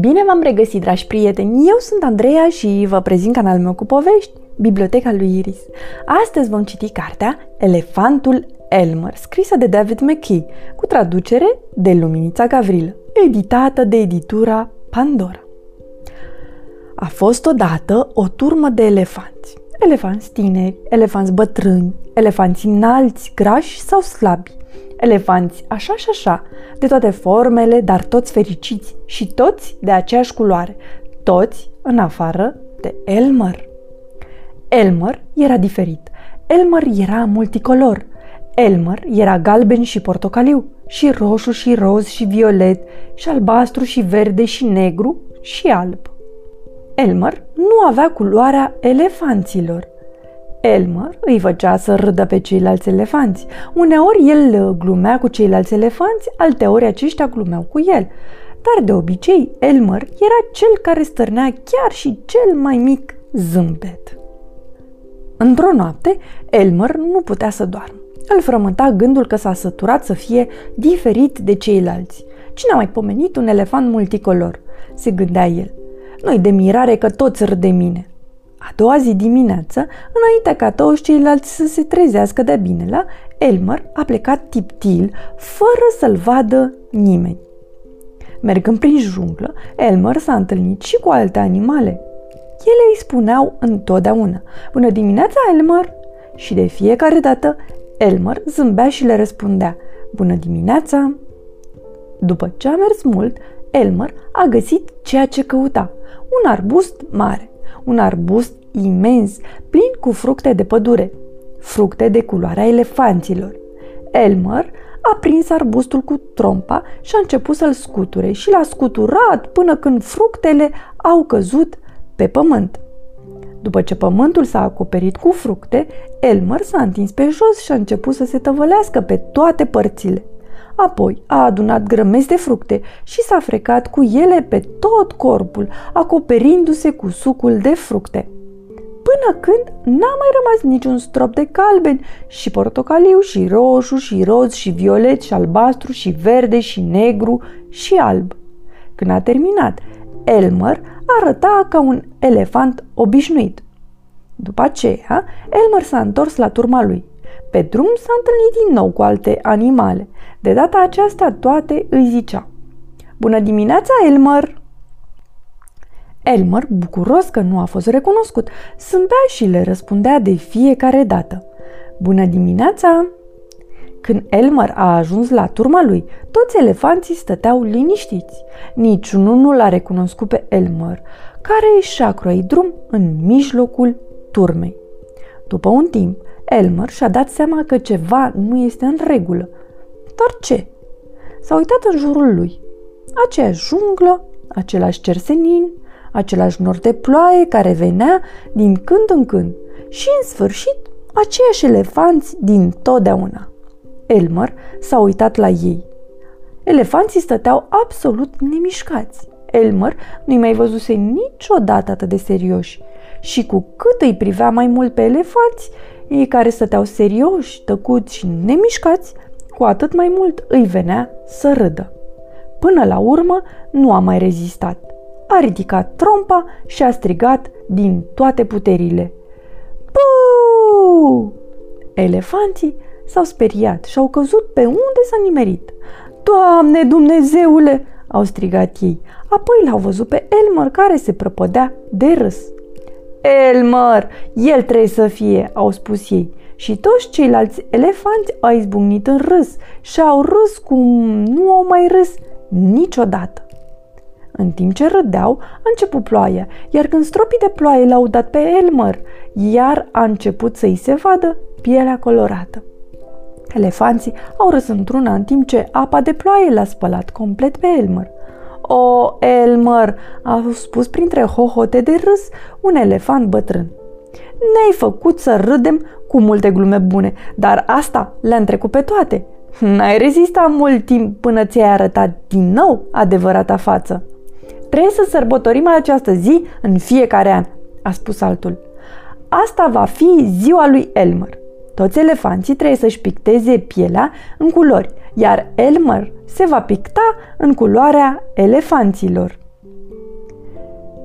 Bine v-am regăsit, dragi prieteni! Eu sunt Andreea și vă prezint canalul meu cu povești, Biblioteca lui Iris. Astăzi vom citi cartea Elefantul Elmer, scrisă de David McKee, cu traducere de Luminița Gavrilă, editată de editura Pandora. A fost odată o turmă de elefanți. Elefanți tineri, elefanți bătrâni, elefanți înalți, grași sau slabi, elefanți așa și așa, de toate formele, dar toți fericiți și toți de aceeași culoare, toți în afară de Elmer. Elmer era diferit. Elmer era multicolor. Elmer era galben și portocaliu, și roșu și roz și violet, și albastru și verde și negru și alb. Elmer nu avea culoarea elefanților. Elmer îi făcea să râdă pe ceilalți elefanți. Uneori el glumea cu ceilalți elefanți, alteori aceștia glumeau cu el. Dar de obicei, Elmer era cel care stârnea chiar și cel mai mic zâmbet. Într-o noapte, Elmer nu putea să doarmă. Îl frământa gândul că s-a săturat să fie diferit de ceilalți. Cine a mai pomenit un elefant multicolor? Se gândea el. Nu-i de mirare că toți râd de mine. A doua zi dimineață, înainte ca toți ceilalți să se trezească de bine la, Elmer a plecat tiptil, fără să-l vadă nimeni. Mergând prin junglă, Elmer s-a întâlnit și cu alte animale. Ele îi spuneau întotdeauna, Bună dimineața, Elmer! Și de fiecare dată, Elmer zâmbea și le răspundea, Bună dimineața! După ce a mers mult, Elmer a găsit ceea ce căuta, un arbust mare, un arbust imens, plin cu fructe de pădure, fructe de culoarea elefanților. Elmer a prins arbustul cu trompa și a început să-l scuture și l-a scuturat până când fructele au căzut pe pământ. După ce pământul s-a acoperit cu fructe, Elmer s-a întins pe jos și a început să se tăvălească pe toate părțile. Apoi a adunat grămezi de fructe și s-a frecat cu ele pe tot corpul, acoperindu-se cu sucul de fructe. Până când n-a mai rămas niciun strop de calben și portocaliu și roșu și roz și violet și albastru și verde și negru și alb. Când a terminat, Elmer arăta ca un elefant obișnuit. După aceea, Elmer s-a întors la turma lui. Pe drum s-a întâlnit din nou cu alte animale. De data aceasta toate îi ziceau. Bună dimineața, Elmer! Elmer, bucuros că nu a fost recunoscut, sâmbea și le răspundea de fiecare dată. Bună dimineața! Când Elmer a ajuns la turma lui, toți elefanții stăteau liniștiți. Niciunul nu l-a recunoscut pe Elmer, care și-a croit drum în mijlocul turmei. După un timp, Elmer și-a dat seama că ceva nu este în regulă. Dar ce? S-a uitat în jurul lui. Aceeași junglă, același cersenin, același nor de ploaie care venea din când în când și, în sfârșit, aceiași elefanți din totdeauna. Elmer s-a uitat la ei. Elefanții stăteau absolut nemișcați. Elmer nu-i mai văzuse niciodată atât de serioși și cu cât îi privea mai mult pe elefanți, ei care stăteau serioși, tăcuți și nemișcați, cu atât mai mult îi venea să râdă. Până la urmă nu a mai rezistat. A ridicat trompa și a strigat din toate puterile. Buu! Elefanții s-au speriat și au căzut pe unde s-a nimerit. Doamne Dumnezeule! au strigat ei. Apoi l-au văzut pe Elmer care se prăpădea de râs. Elmer, el trebuie să fie, au spus ei. Și toți ceilalți elefanți au izbucnit în râs și au râs cum nu au mai râs niciodată. În timp ce râdeau, a început ploaia, iar când stropii de ploaie l-au dat pe Elmer, iar a început să-i se vadă pielea colorată. Elefanții au râs într-una în timp ce apa de ploaie l-a spălat complet pe Elmer. O, Elmer, a spus printre hohote de râs un elefant bătrân. Ne-ai făcut să râdem cu multe glume bune, dar asta le-am trecut pe toate. N-ai rezistat mult timp până ți-ai arătat din nou adevărata față. Trebuie să sărbătorim această zi în fiecare an, a spus altul. Asta va fi ziua lui Elmer. Toți elefanții trebuie să-și picteze pielea în culori, iar Elmer se va picta în culoarea elefanților.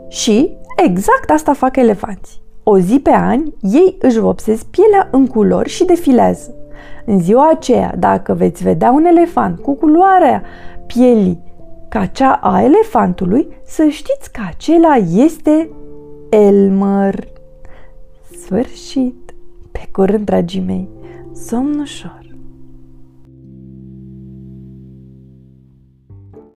Și exact asta fac elefanții. O zi pe an, ei își vopsesc pielea în culori și defilează. În ziua aceea, dacă veți vedea un elefant cu culoarea pielii ca cea a elefantului, să știți că acela este Elmer. Sfârșit! Pe curând, dragii mei, somn ușor!